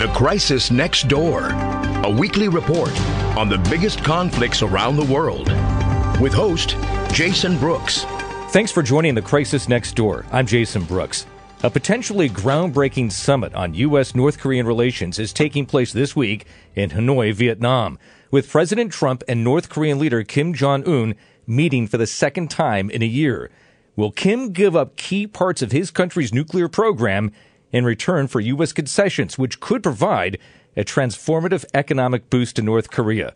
The Crisis Next Door, a weekly report on the biggest conflicts around the world. With host Jason Brooks. Thanks for joining The Crisis Next Door. I'm Jason Brooks. A potentially groundbreaking summit on U.S. North Korean relations is taking place this week in Hanoi, Vietnam, with President Trump and North Korean leader Kim Jong un meeting for the second time in a year. Will Kim give up key parts of his country's nuclear program in return for U.S. concessions, which could provide a transformative economic boost to North Korea.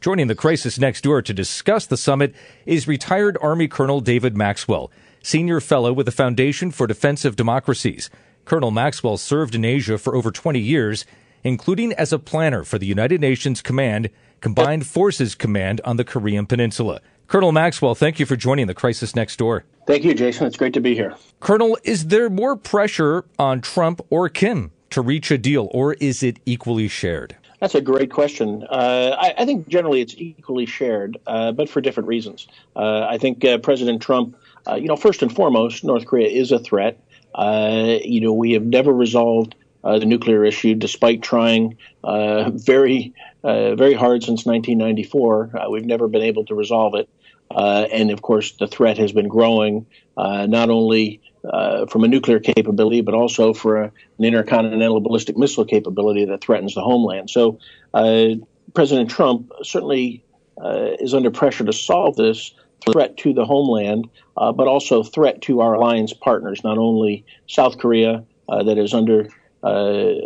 Joining the crisis next door to discuss the summit is retired Army Colonel David Maxwell, senior fellow with the Foundation for Defense of Democracies. Colonel Maxwell served in Asia for over 20 years, including as a planner for the United Nations Command Combined Forces Command on the Korean Peninsula. Colonel Maxwell, thank you for joining the crisis next door. Thank you, Jason. It's great to be here. Colonel, is there more pressure on Trump or Kim to reach a deal, or is it equally shared? That's a great question. Uh, I, I, think generally it's equally shared, uh, but for different reasons. Uh, I think uh, President Trump, uh, you know, first and foremost, North Korea is a threat. Uh, you know, we have never resolved the nuclear issue, despite trying very, very hard since 1994. we've never been able to resolve it. Uh, and of course, the threat has been growing, uh, not only uh, from a nuclear capability, but also for a, an intercontinental ballistic missile capability that threatens the homeland. So, uh, President Trump certainly uh, is under pressure to solve this threat to the homeland, uh, but also threat to our alliance partners, not only South Korea, that is under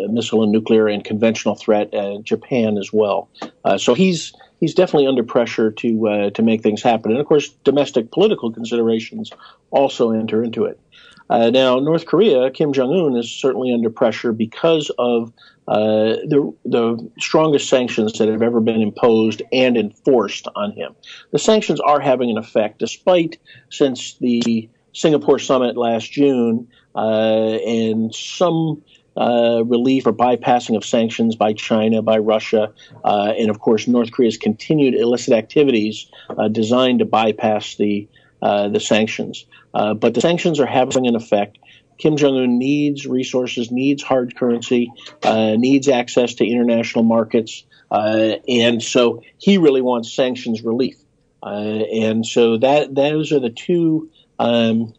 missile and nuclear and conventional threat, Japan as well. so he's he's definitely under pressure to uh, to make things happen. And of course, domestic political considerations also enter into it. Uh, now, North Korea, Kim Jong Un is certainly under pressure because of uh, the the strongest sanctions that have ever been imposed and enforced on him. The sanctions are having an effect, despite since the Singapore summit last June uh, and some uh, relief or bypassing of sanctions by China, by Russia, uh, and of course North Korea's continued illicit activities uh, designed to bypass the uh, the sanctions. Uh, but the sanctions are having an effect. Kim Jong Un needs resources, needs hard currency, needs access to international markets, and so he really wants sanctions relief. and so that those are the two. Um,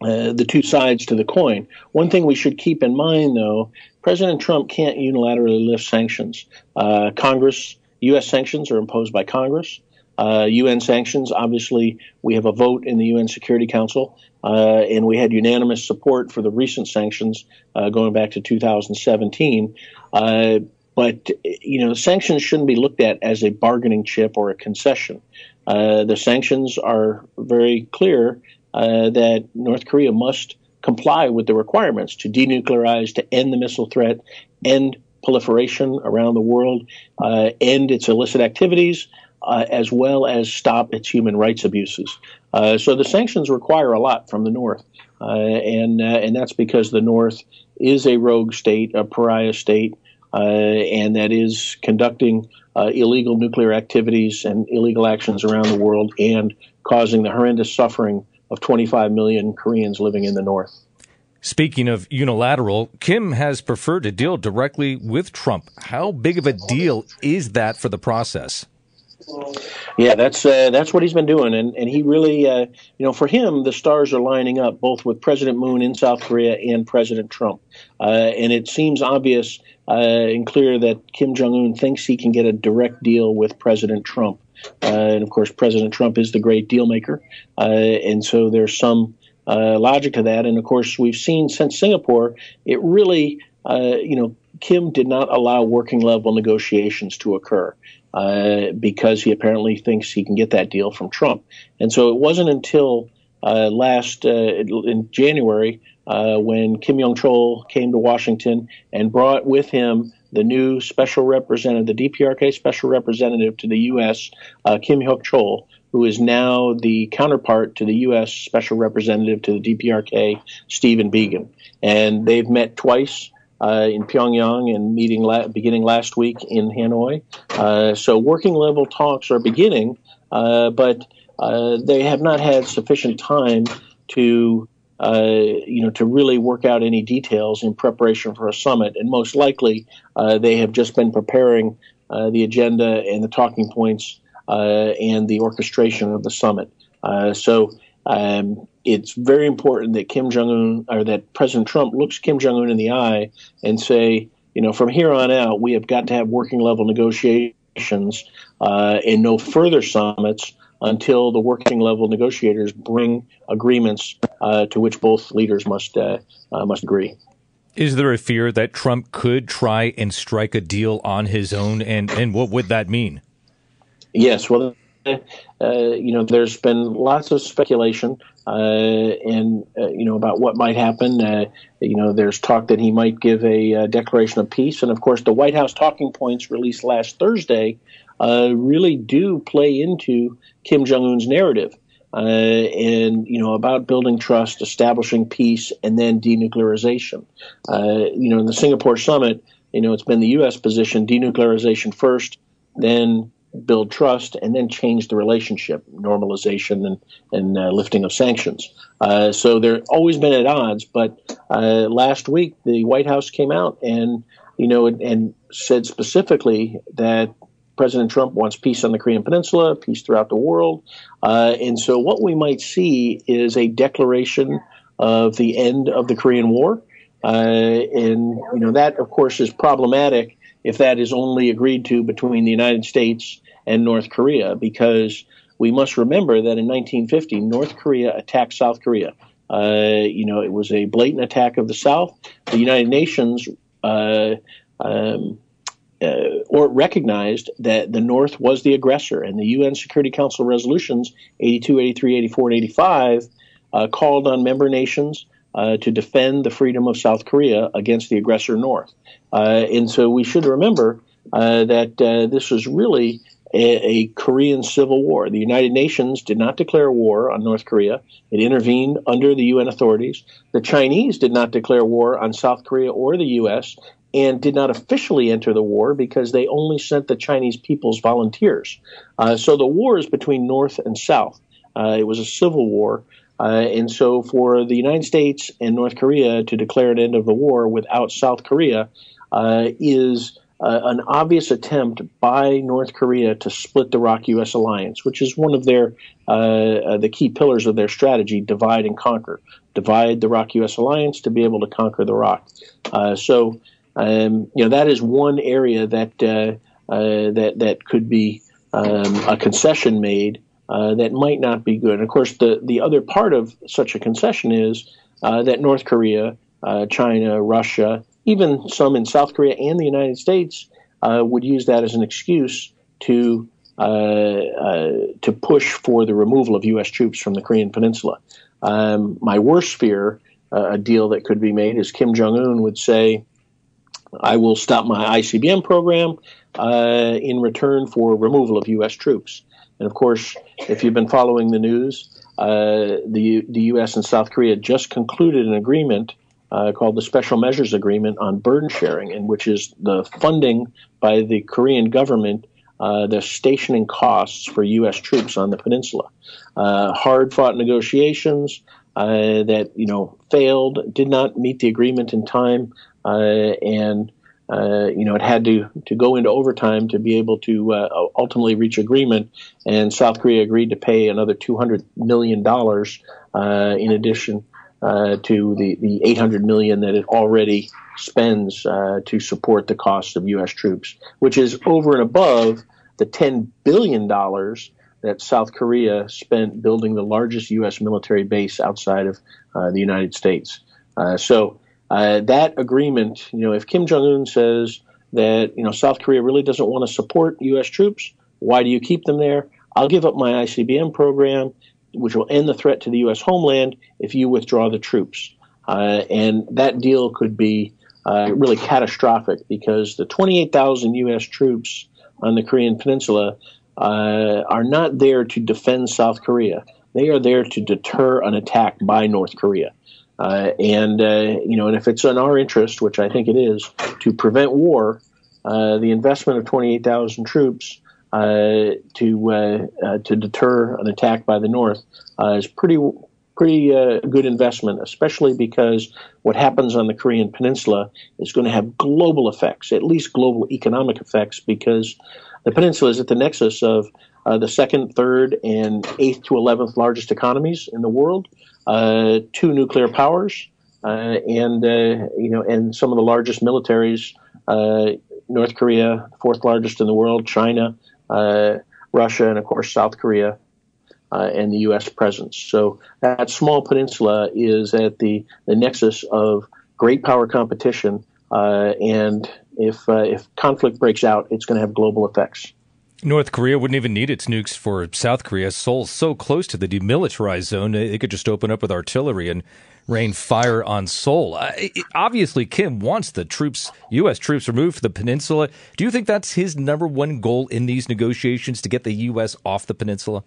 uh, the two sides to the coin. One thing we should keep in mind, though, President Trump can't unilaterally lift sanctions. Uh, Congress, U.S. sanctions are imposed by Congress. Uh, UN sanctions, obviously, we have a vote in the UN Security Council, uh, and we had unanimous support for the recent sanctions uh, going back to 2017. but you know, sanctions shouldn't be looked at as a bargaining chip or a concession. the sanctions are very clear uh, that North Korea must comply with the requirements to denuclearize, to end the missile threat, end proliferation around the world, uh, end its illicit activities, uh, as well as stop its human rights abuses. Uh, so the sanctions require a lot from the North, uh, and uh, and that's because the North is a rogue state, a pariah state, and that is conducting illegal nuclear activities and illegal actions around the world and causing the horrendous suffering of 25 million Koreans living in the north. Speaking of unilateral, Kim has preferred to deal directly with Trump. How big of a deal is that for the process? Yeah, that's uh, that's what he's been doing, and and he really, uh, you know, for him, the stars are lining up both with President Moon in South Korea and President Trump, uh, and it seems obvious uh, and clear that Kim Jong Un thinks he can get a direct deal with President Trump. Uh, and of course, President Trump is the great deal maker. Uh, and so there's some uh, logic to that. And of course, we've seen since Singapore, it really, you know, Kim did not allow working level negotiations to occur. Uh, because he apparently thinks he can get that deal from Trump. And so it wasn't until uh, last uh, in January when Kim Jong Chol came to Washington and brought with him the new special representative, the DPRK special representative to the U.S., uh, Kim Hyok Chol, who is now the counterpart to the U.S. special representative to the DPRK, Stephen Biegun. And they've met twice. Uh, in Pyongyang and meeting la- beginning last week in Hanoi. Uh, so working level talks are beginning, uh, but uh, they have not had sufficient time to uh, you know, to really work out any details in preparation for a summit. And most likely, uh, they have just been preparing uh, the agenda and the talking points uh, and the orchestration of the summit. Uh, so um, it's very important that Kim Jong Un or that President Trump looks Kim Jong Un in the eye and say, you know, from here on out, we have got to have working level negotiations uh, and no further summits until the working level negotiators bring agreements uh, to which both leaders must uh, uh, must agree. Is there a fear that Trump could try and strike a deal on his own, and, and what would that mean? Yes, well, uh, you know, there's been lots of speculation, uh, and uh, you know about what might happen. you know, there's talk that he might give a declaration of peace, and of course, the White House talking points released last Thursday uh, really do play into Kim Jong Un's narrative. Uh, and you know about building trust, establishing peace, and then denuclearization. Uh, you know, in the Singapore summit, you know it's been the U.S. position: denuclearization first, then build trust, and then change the relationship, normalization, and and uh, lifting of sanctions. Uh, so they're always been at odds. But uh, last week, the White House came out and you know and, and said specifically that President Trump wants peace on the Korean Peninsula, peace throughout the world. Uh, and so, what we might see is a declaration of the end of the Korean War. Uh, and, you know, that, of course, is problematic if that is only agreed to between the United States and North Korea, because we must remember that in 1950, North Korea attacked South Korea. Uh, you know, it was a blatant attack of the South. The United Nations uh, um, uh, or recognized that the North was the aggressor, and the UN Security Council resolutions 82, 83, 84, and 85 uh, called on member nations uh, to defend the freedom of South Korea against the aggressor North. Uh, and so we should remember uh, that uh, this was really a, a, Korean civil war. The United Nations did not declare war on North Korea. It intervened under the UN authorities. The Chinese did not declare war on South Korea or the U.S and did not officially enter the war because they only sent the Chinese people's volunteers. Uh, so the war is between North and South. Uh, it was a civil war. Uh, and so for the United States and North Korea to declare an end of the war without South Korea uh, is uh, an obvious attempt by North Korea to split the ROK-U.S. alliance, which is one of their uh, the key pillars of their strategy: divide and conquer. Divide the ROK-U.S. alliance to be able to conquer the ROK. so um, you know that is one area that uh, uh, that that could be um, a concession made uh, that might not be good. And of course, the the other part of such a concession is uh, that North Korea, uh, China, Russia, even some in South Korea and the United States uh, would use that as an excuse to to push for the removal of U.S. troops from the Korean Peninsula. Um, my worst fear, a deal that could be made, is Kim Jong Un would say I will stop my ICBM program uh, in return for removal of U.S. troops. And of course, if you've been following the news, uh, the the U.S. and South Korea just concluded an agreement uh, called the Special Measures Agreement on burden sharing, in which is the funding by the Korean government. Uh, the stationing costs for U.S. troops on the peninsula. Uh, hard-fought negotiations uh, that you know failed, did not meet the agreement in time. Uh, and uh, you know, it had to, to go into overtime to be able to uh, ultimately reach agreement. And South Korea agreed to pay another $200 million uh, in addition uh, to the, the 800 million that it already spends uh, to support the cost of U.S. troops, which is over and above the $10 billion that South Korea spent building the largest U.S. military base outside of the United States. so uh, that agreement, you know, if Kim Jong Un says that you know South Korea really doesn't want to support U.S. troops, why do you keep them there? I'll give up my ICBM program, which will end the threat to the U.S. homeland if you withdraw the troops. uh, and that deal could be uh, really catastrophic because the 28,000 U.S. troops on the Korean Peninsula uh, are not there to defend South Korea. They are there to deter an attack by North Korea. Uh, and uh, you know, and if it's in our interest, which I think it is, to prevent war, uh, the investment of 28,000 troops uh, to uh, to deter an attack by the North is pretty pretty good investment, especially because what happens on the Korean Peninsula is going to have global effects, at least global economic effects, because the peninsula is at the nexus of uh, the second, third, and eighth to eleventh largest economies in the world, uh, two nuclear powers, uh, and uh, you know, and some of the largest militaries. Uh, North Korea, fourth largest in the world, China, Russia, and of course South Korea, and the U.S. presence. So that small peninsula is at the, the nexus of great power competition, and if if conflict breaks out, it's going to have global effects. North Korea wouldn't even need its nukes for South Korea. Seoul's so close to the demilitarized zone, it could just open up with artillery and rain fire on Seoul. Uh, obviously, Kim wants the troops, U.S. troops, removed from the peninsula. Do you think that's his number one goal in these negotiations to get the U.S. off the peninsula?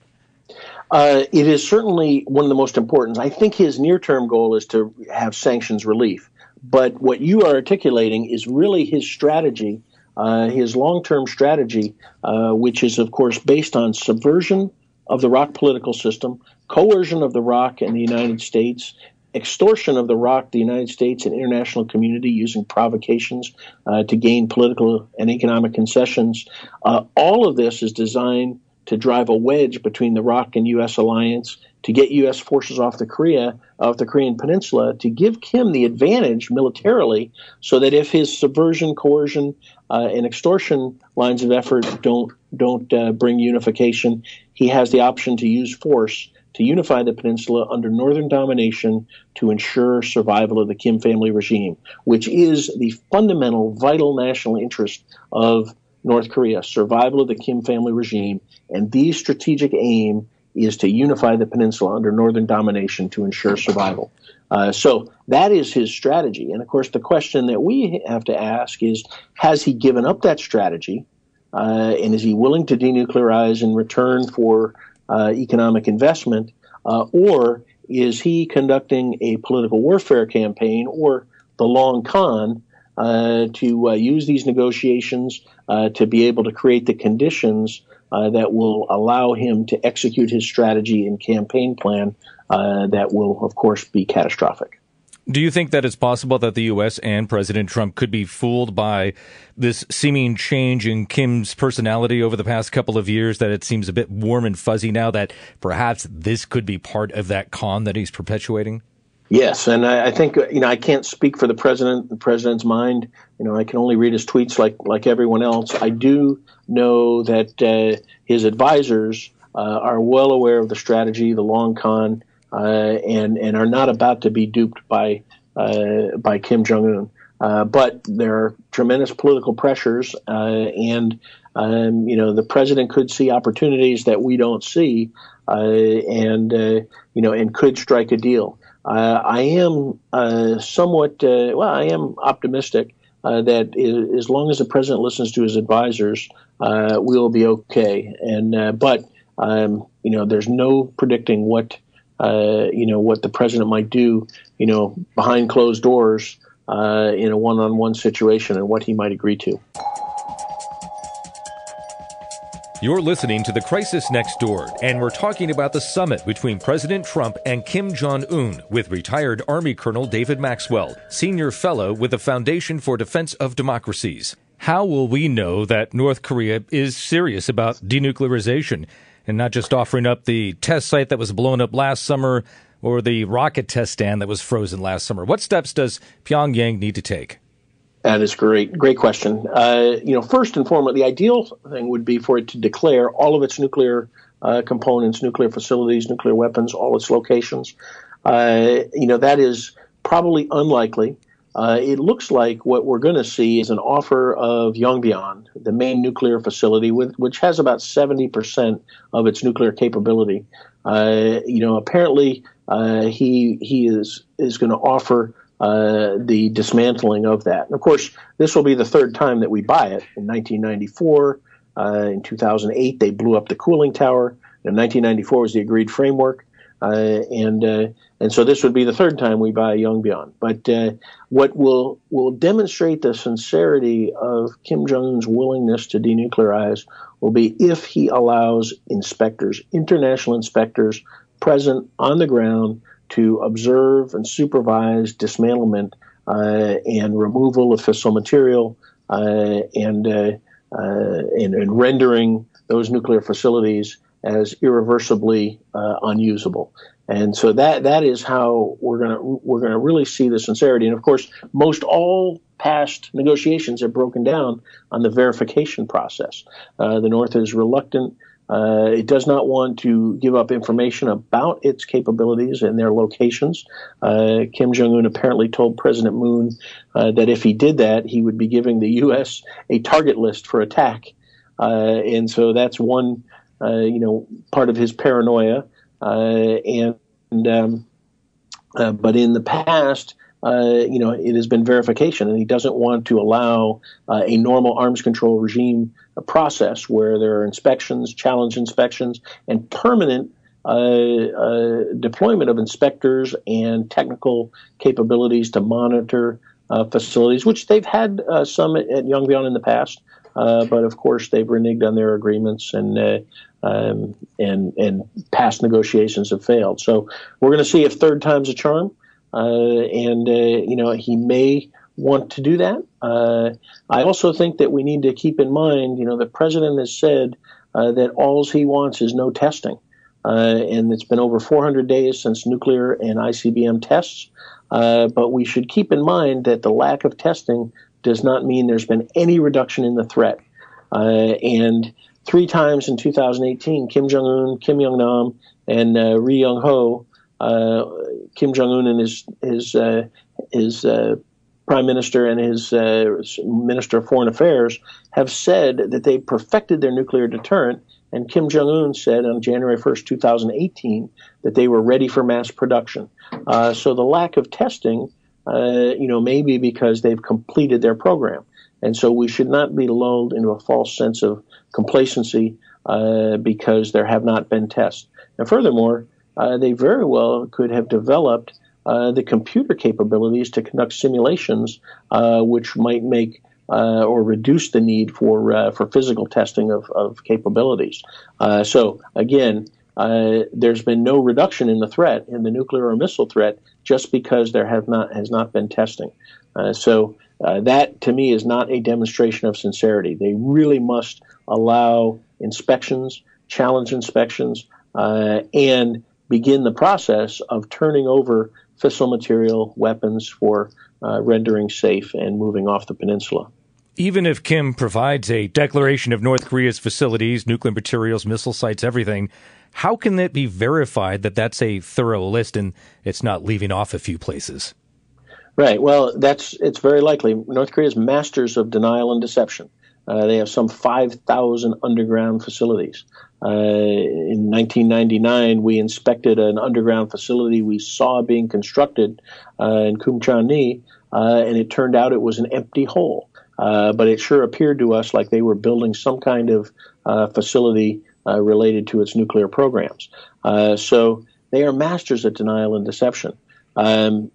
Uh, it is certainly one of the most important. I think his near term goal is to have sanctions relief. But what you are articulating is really his strategy, uh, his long term strategy, uh, which is, of course, based on subversion of the ROK political system, coercion of the ROK and the United States, extortion of the ROK, the United States, and international community using provocations uh, to gain political and economic concessions. Uh, all of this is designed to drive a wedge between the ROK and U.S. alliance to get U.S. forces off the Korea, off the Korean Peninsula, to give Kim the advantage militarily, so that if his subversion, coercion, uh, and extortion lines of effort don't don't uh, bring unification, he has the option to use force to unify the peninsula under northern domination to ensure survival of the Kim family regime, which is the fundamental, vital national interest of North Korea, survival of the Kim family regime, and the strategic aim is to unify the peninsula under northern domination to ensure survival. Uh, so that is his strategy. And of course, the question that we have to ask is has he given up that strategy? Uh, and is he willing to denuclearize in return for uh, economic investment? Uh, or is he conducting a political warfare campaign or the long con uh, to uh, use these negotiations to be able to create the conditions uh, that will allow him to execute his strategy and campaign plan uh, that will, of course, be catastrophic. Do you think that it's possible that the U.S. and President Trump could be fooled by this seeming change in Kim's personality over the past couple of years, that it seems a bit warm and fuzzy now, that perhaps this could be part of that con that he's perpetuating? Yes, and I, I, think you know I can't speak for the president, the president's mind. You know, I can only read his tweets like like everyone else. I do know that uh, his advisors uh, are well aware of the strategy, the long con, uh, and and are not about to be duped by uh, by Kim Jong Un. But there are tremendous political pressures, and um, you know the president could see opportunities that we don't see, and you know and could strike a deal. I am somewhat, well, I am optimistic uh, that as long as the president listens to his advisors, uh, we'll be okay. And uh, but um, you know, there's no predicting what you know what the president might do, you know, behind closed doors in a one-on-one situation and what he might agree to. You're listening to The Crisis Next Door, and we're talking about the summit between President Trump and Kim Jong un with retired Army Colonel David Maxwell, Senior Fellow with the Foundation for Defense of Democracies. How will we know that North Korea is serious about denuclearization and not just offering up the test site that was blown up last summer or the rocket test stand that was frozen last summer? What steps does Pyongyang need to take? That is great. Great question. Uh, you know, first and foremost, the ideal thing would be for it to declare all of its nuclear uh, components, nuclear facilities, nuclear weapons, all its locations. Uh, you know, that is probably unlikely. uh, it looks like what we're going to see is an offer of Yongbyon, the main nuclear facility, with, which has about 70% of its nuclear capability. Uh, you know, apparently uh, he he is is going to offer uh, the dismantling of that. And of course, this will be the third time that we buy it. In 1994, uh, in 2008, they blew up the cooling tower. In 1994 was the agreed framework. Uh, and uh, and so this would be the third time we buy Yongbyon. But uh, what will will demonstrate the sincerity of Kim Jong Un's willingness to denuclearize will be if he allows inspectors, international inspectors, present on the ground to observe and supervise dismantlement uh, and removal of fissile material uh, and, uh, and, and rendering those nuclear facilities as irreversibly unusable. And so that that is how we're gonna we're gonna really see the sincerity. And of course, most all past negotiations have broken down on the verification process. Uh, the North is reluctant. Uh, it does not want to give up information about its capabilities and their locations. Uh, Kim Jong Un apparently told President Moon uh, that if he did that, he would be giving the U.S. a target list for attack. Uh, and so that's one uh, you know, part of his paranoia. Uh, and um, but in the past, uh, you know, it has been verification, and he doesn't want to allow uh, a normal arms control regime process where there are inspections, challenge inspections, and permanent uh, deployment of inspectors and technical capabilities to monitor facilities, which they've had some at, at Yongbyon in the past. Uh, but of course, they've reneged on their agreements, and uh, um, and and past negotiations have failed. So we're going to see if third time's a charm, uh, and uh, you know he may want to do that. Uh, I also think that we need to keep in mind, you know, the president has said that all he wants is no testing. and it's been over 400 days since nuclear and ICBM tests. but we should keep in mind that the lack of testing does not mean there's been any reduction in the threat. Uh, and three times in 2018, Kim Jong Un, Kim Yong Nam, and uh, Ri Yong Ho, uh, Kim Jong Un and his his uh, his uh, prime minister and his uh, minister of foreign affairs have said that they perfected their nuclear deterrent. And Kim Jong Un said on January 1st, 2018, that they were ready for mass production. so the lack of testing uh, you know, maybe because they've completed their program. And so we should not be lulled into a false sense of complacency uh, because there have not been tests. And furthermore, uh, they very well could have developed uh, the computer capabilities to conduct simulations, uh, which might make uh, or reduce the need for for physical testing of, of capabilities. so again, uh, there's been no reduction in the threat, in the nuclear or missile threat, just because there have not has not been testing. Uh, so uh, that, to me, is not a demonstration of sincerity. They really must allow inspections, challenge inspections, uh, and begin the process of turning over fissile material weapons for uh, rendering safe and moving off the peninsula even if Kim provides a declaration of North Korea's facilities, nuclear materials, missile sites, everything, how can it be verified that that's a thorough list and it's not leaving off a few places? Right. Well, that's it's very likely. North Korea is masters of denial and deception. Uh, they have some 5,000 underground facilities. Uh, in 1999, we inspected an underground facility we saw being constructed uh, in Kumchang-ri, uh, and it turned out it was an empty hole. Uh, but it sure appeared to us like they were building some kind of uh, facility related to its nuclear programs. So they are masters at denial and deception. Um,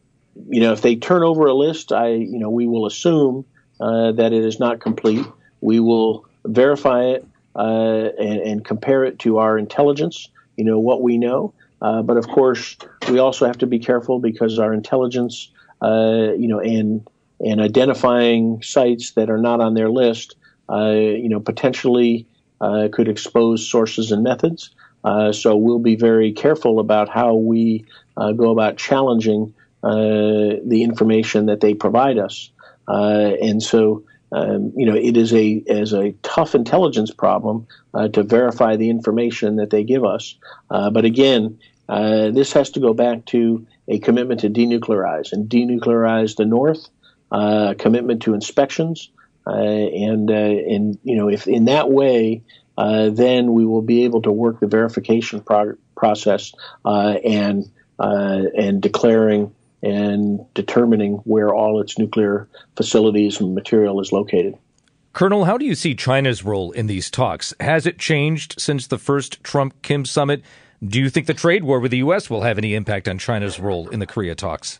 you know, if they turn over a list, I, you know, we will assume uh, that it is not complete. We will verify it uh, and, and, compare it to our intelligence. You know what we know, uh, but of course, we also have to be careful because our intelligence, uh, you know, and and identifying sites that are not on their list, you know, potentially uh, could expose sources and methods. Uh, so we'll be very careful about how we uh, go about challenging uh, the information that they provide us. Uh, and so, um, you know, it is a as a tough intelligence problem uh, to verify the information that they give us. but again, this has to go back to a commitment to denuclearize and denuclearize the North uh, commitment to inspections, uh, and uh, and you know if in that way, uh, then we will be able to work the verification process and and declaring and determining where all its nuclear facilities and material is located. Colonel, how do you see China's role in these talks? Has it changed since the first Trump Kim summit? Do you think the trade war with the U.S. will have any impact on China's role in the Korea talks?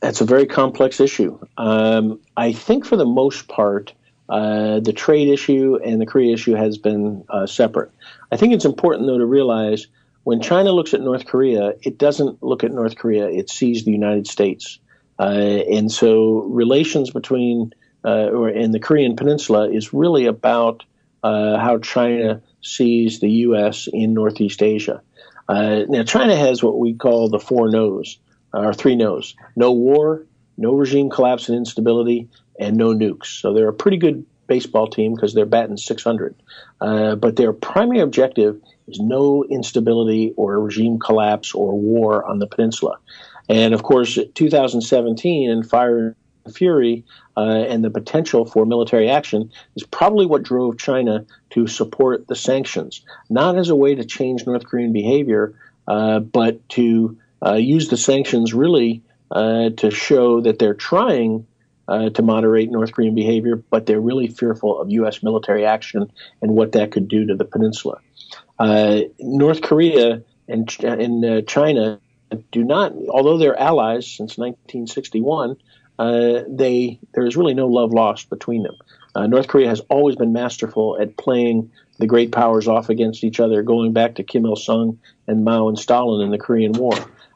That's a very complex issue. Um, I think for the most part, uh, the trade issue and the Korea issue has been uh, separate. I think it's important, though, to realize when China looks at North Korea, it doesn't look at North Korea, it sees the United States. Uh, and so relations between uh, or in the Korean Peninsula is really about uh, how China sees the U.S. in Northeast Asia. Uh, now, China has what we call the four no's, or three no's: no war, no regime collapse and instability, and no nukes. So they're a pretty good baseball team because they're batting 600. Uh, but their primary objective is no instability or regime collapse or war on the peninsula. And of course, 2017 and Fire and Fury uh, and the potential for military action is probably what drove China to support the sanctions, not as a way to change North Korean behavior, uh, but to uh, use the sanctions really uh, to show that they're trying uh, to moderate North Korean behavior, but they're really fearful of U.S. military action and what that could do to the peninsula. Uh, North Korea and, and uh, China do not, although they're allies since 1961, uh, they there is really no love lost between them. Uh, North Korea has always been masterful at playing the great powers off against each other, going back to Kim Il Sung and Mao and Stalin in the Korean War.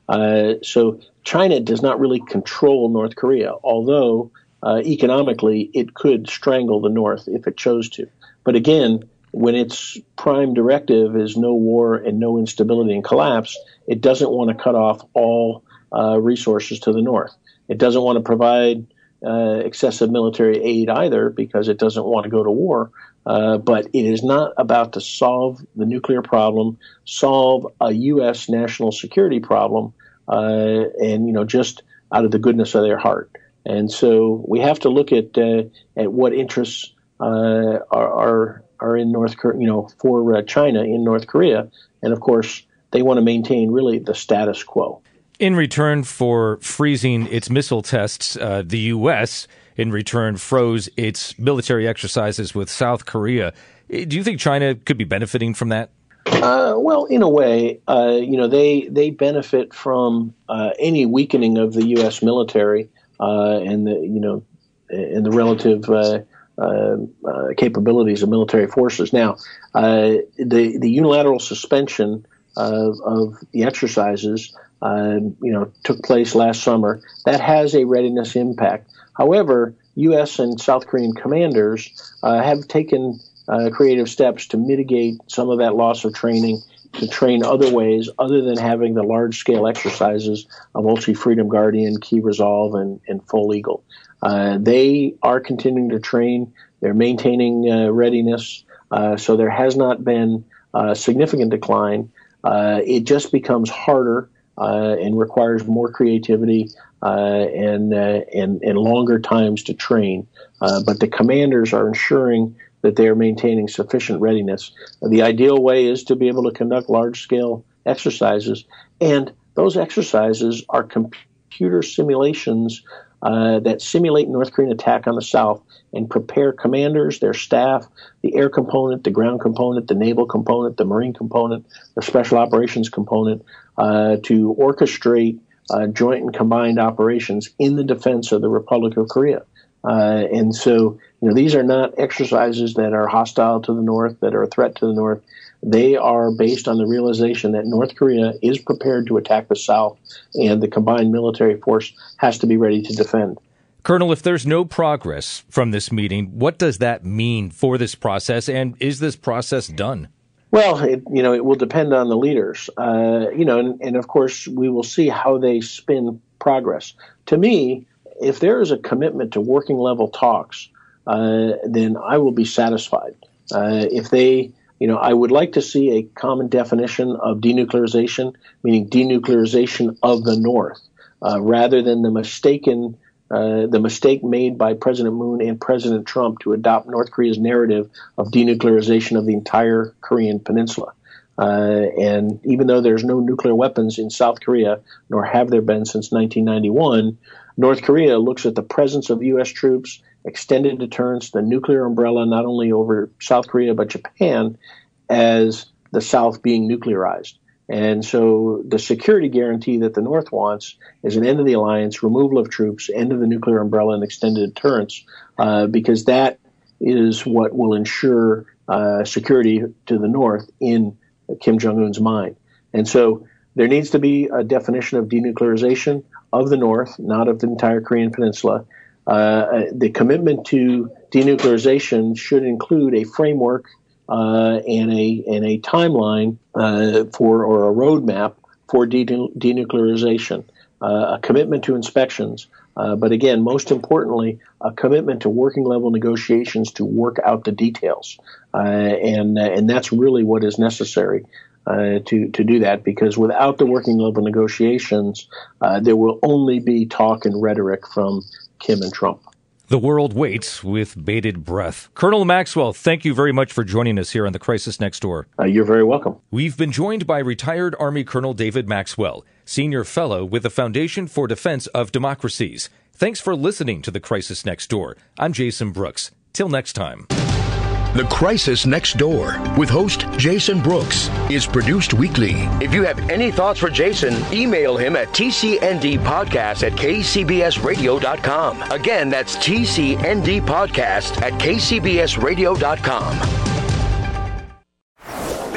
Uh, so China does not really control North Korea, although uh, economically it could strangle the North if it chose to. But again, when its prime directive is no war and no instability and collapse, it doesn't want to cut off all uh, resources to the North. It doesn't want to provide uh, excessive military aid either because it doesn't want to go to war. Uh, but it is not about to solve the nuclear problem, solve a U.S. national security problem, uh, and you know just out of the goodness of their heart. And so we have to look at uh, at what interests uh, are, are are in North Korea, you know, for uh, China in North Korea, and of course they want to maintain really the status quo. In return for freezing its missile tests, uh, the U.S. in return froze its military exercises with South Korea. Do you think China could be benefiting from that? Uh, well, in a way, uh, you know, they they benefit from uh, any weakening of the U.S. military uh, and the you know and the relative uh, uh, Um, uh, capabilities of military forces. Now, uh, the the unilateral suspension of, of the exercises, um, you know, took place last summer. That has a readiness impact. However, U.S. and South Korean commanders uh, have taken uh, creative steps to mitigate some of that loss of training to train other ways other than having the large scale exercises of Ulchi Freedom Guardian, Key Resolve, and, and Foal Eagle. Uh, they are continuing to train. They're maintaining uh, readiness. Uh, so there has not been a significant decline. Uh, it just becomes harder uh, and requires more creativity uh, and, and, and longer times to train. but the commanders are ensuring that they are maintaining sufficient readiness. The ideal way is to be able to conduct large scale exercises, and those exercises are computer simulations uh, that simulate North Korean attack on the South and prepare commanders, their staff, the air component, the ground component, the naval component, the marine component, the special operations component uh, to orchestrate uh, joint and combined operations in the defense of the Republic of Korea. Uh, and so, you know, these are not exercises that are hostile to the North, that are a threat to the North. They are based on the realization that North Korea is prepared to attack the South, and the combined military force has to be ready to defend. Colonel, if there's no progress from this meeting, what does that mean for this process, and is this process done? Well, it, you know, it will depend on the leaders. Uh, you know, and, and of course, we will see how they spin progress. To me, if there is a commitment to working level talks, uh, then I will be satisfied. Uh, if they, you know, I would like to see a common definition of denuclearization, meaning denuclearization of the North, uh, rather than the mistaken uh, the mistake made by President Moon and President Trump to adopt North Korea's narrative of denuclearization of the entire Korean peninsula. Uh, and even though there's no nuclear weapons in South Korea, nor have there been since 1991, North Korea looks at the presence of U.S. troops, extended deterrence, the nuclear umbrella not only over South Korea but Japan, as the South being nuclearized. And so the security guarantee that the North wants is an end of the alliance, removal of troops, end of the nuclear umbrella, and extended deterrence, uh, because that is what will ensure uh, security to the North in Kim Jong un's mind. And so there needs to be a definition of denuclearization of the North, not of the entire Korean Peninsula. Uh, the commitment to denuclearization should include a framework uh, and a and a timeline uh, for or a roadmap for de- denuclearization, uh, a commitment to inspections, uh, but again, most importantly, a commitment to working level negotiations to work out the details, uh, and and that's really what is necessary. Uh, to to do that because without the working level negotiations, uh, there will only be talk and rhetoric from Kim and Trump. The world waits with bated breath. Colonel Maxwell, thank you very much for joining us here on the Crisis Next Door. Uh, you're very welcome. We've been joined by retired Army Colonel David Maxwell, Senior Fellow with the Foundation for Defense of Democracies. Thanks for listening to the Crisis Next Door. I'm Jason Brooks. Till next time. The Crisis Next Door with host Jason Brooks is produced weekly. If you have any thoughts for Jason, email him at tcndpodcast at kcbsradio.com. Again, that's tcndpodcast at kcbsradio.com.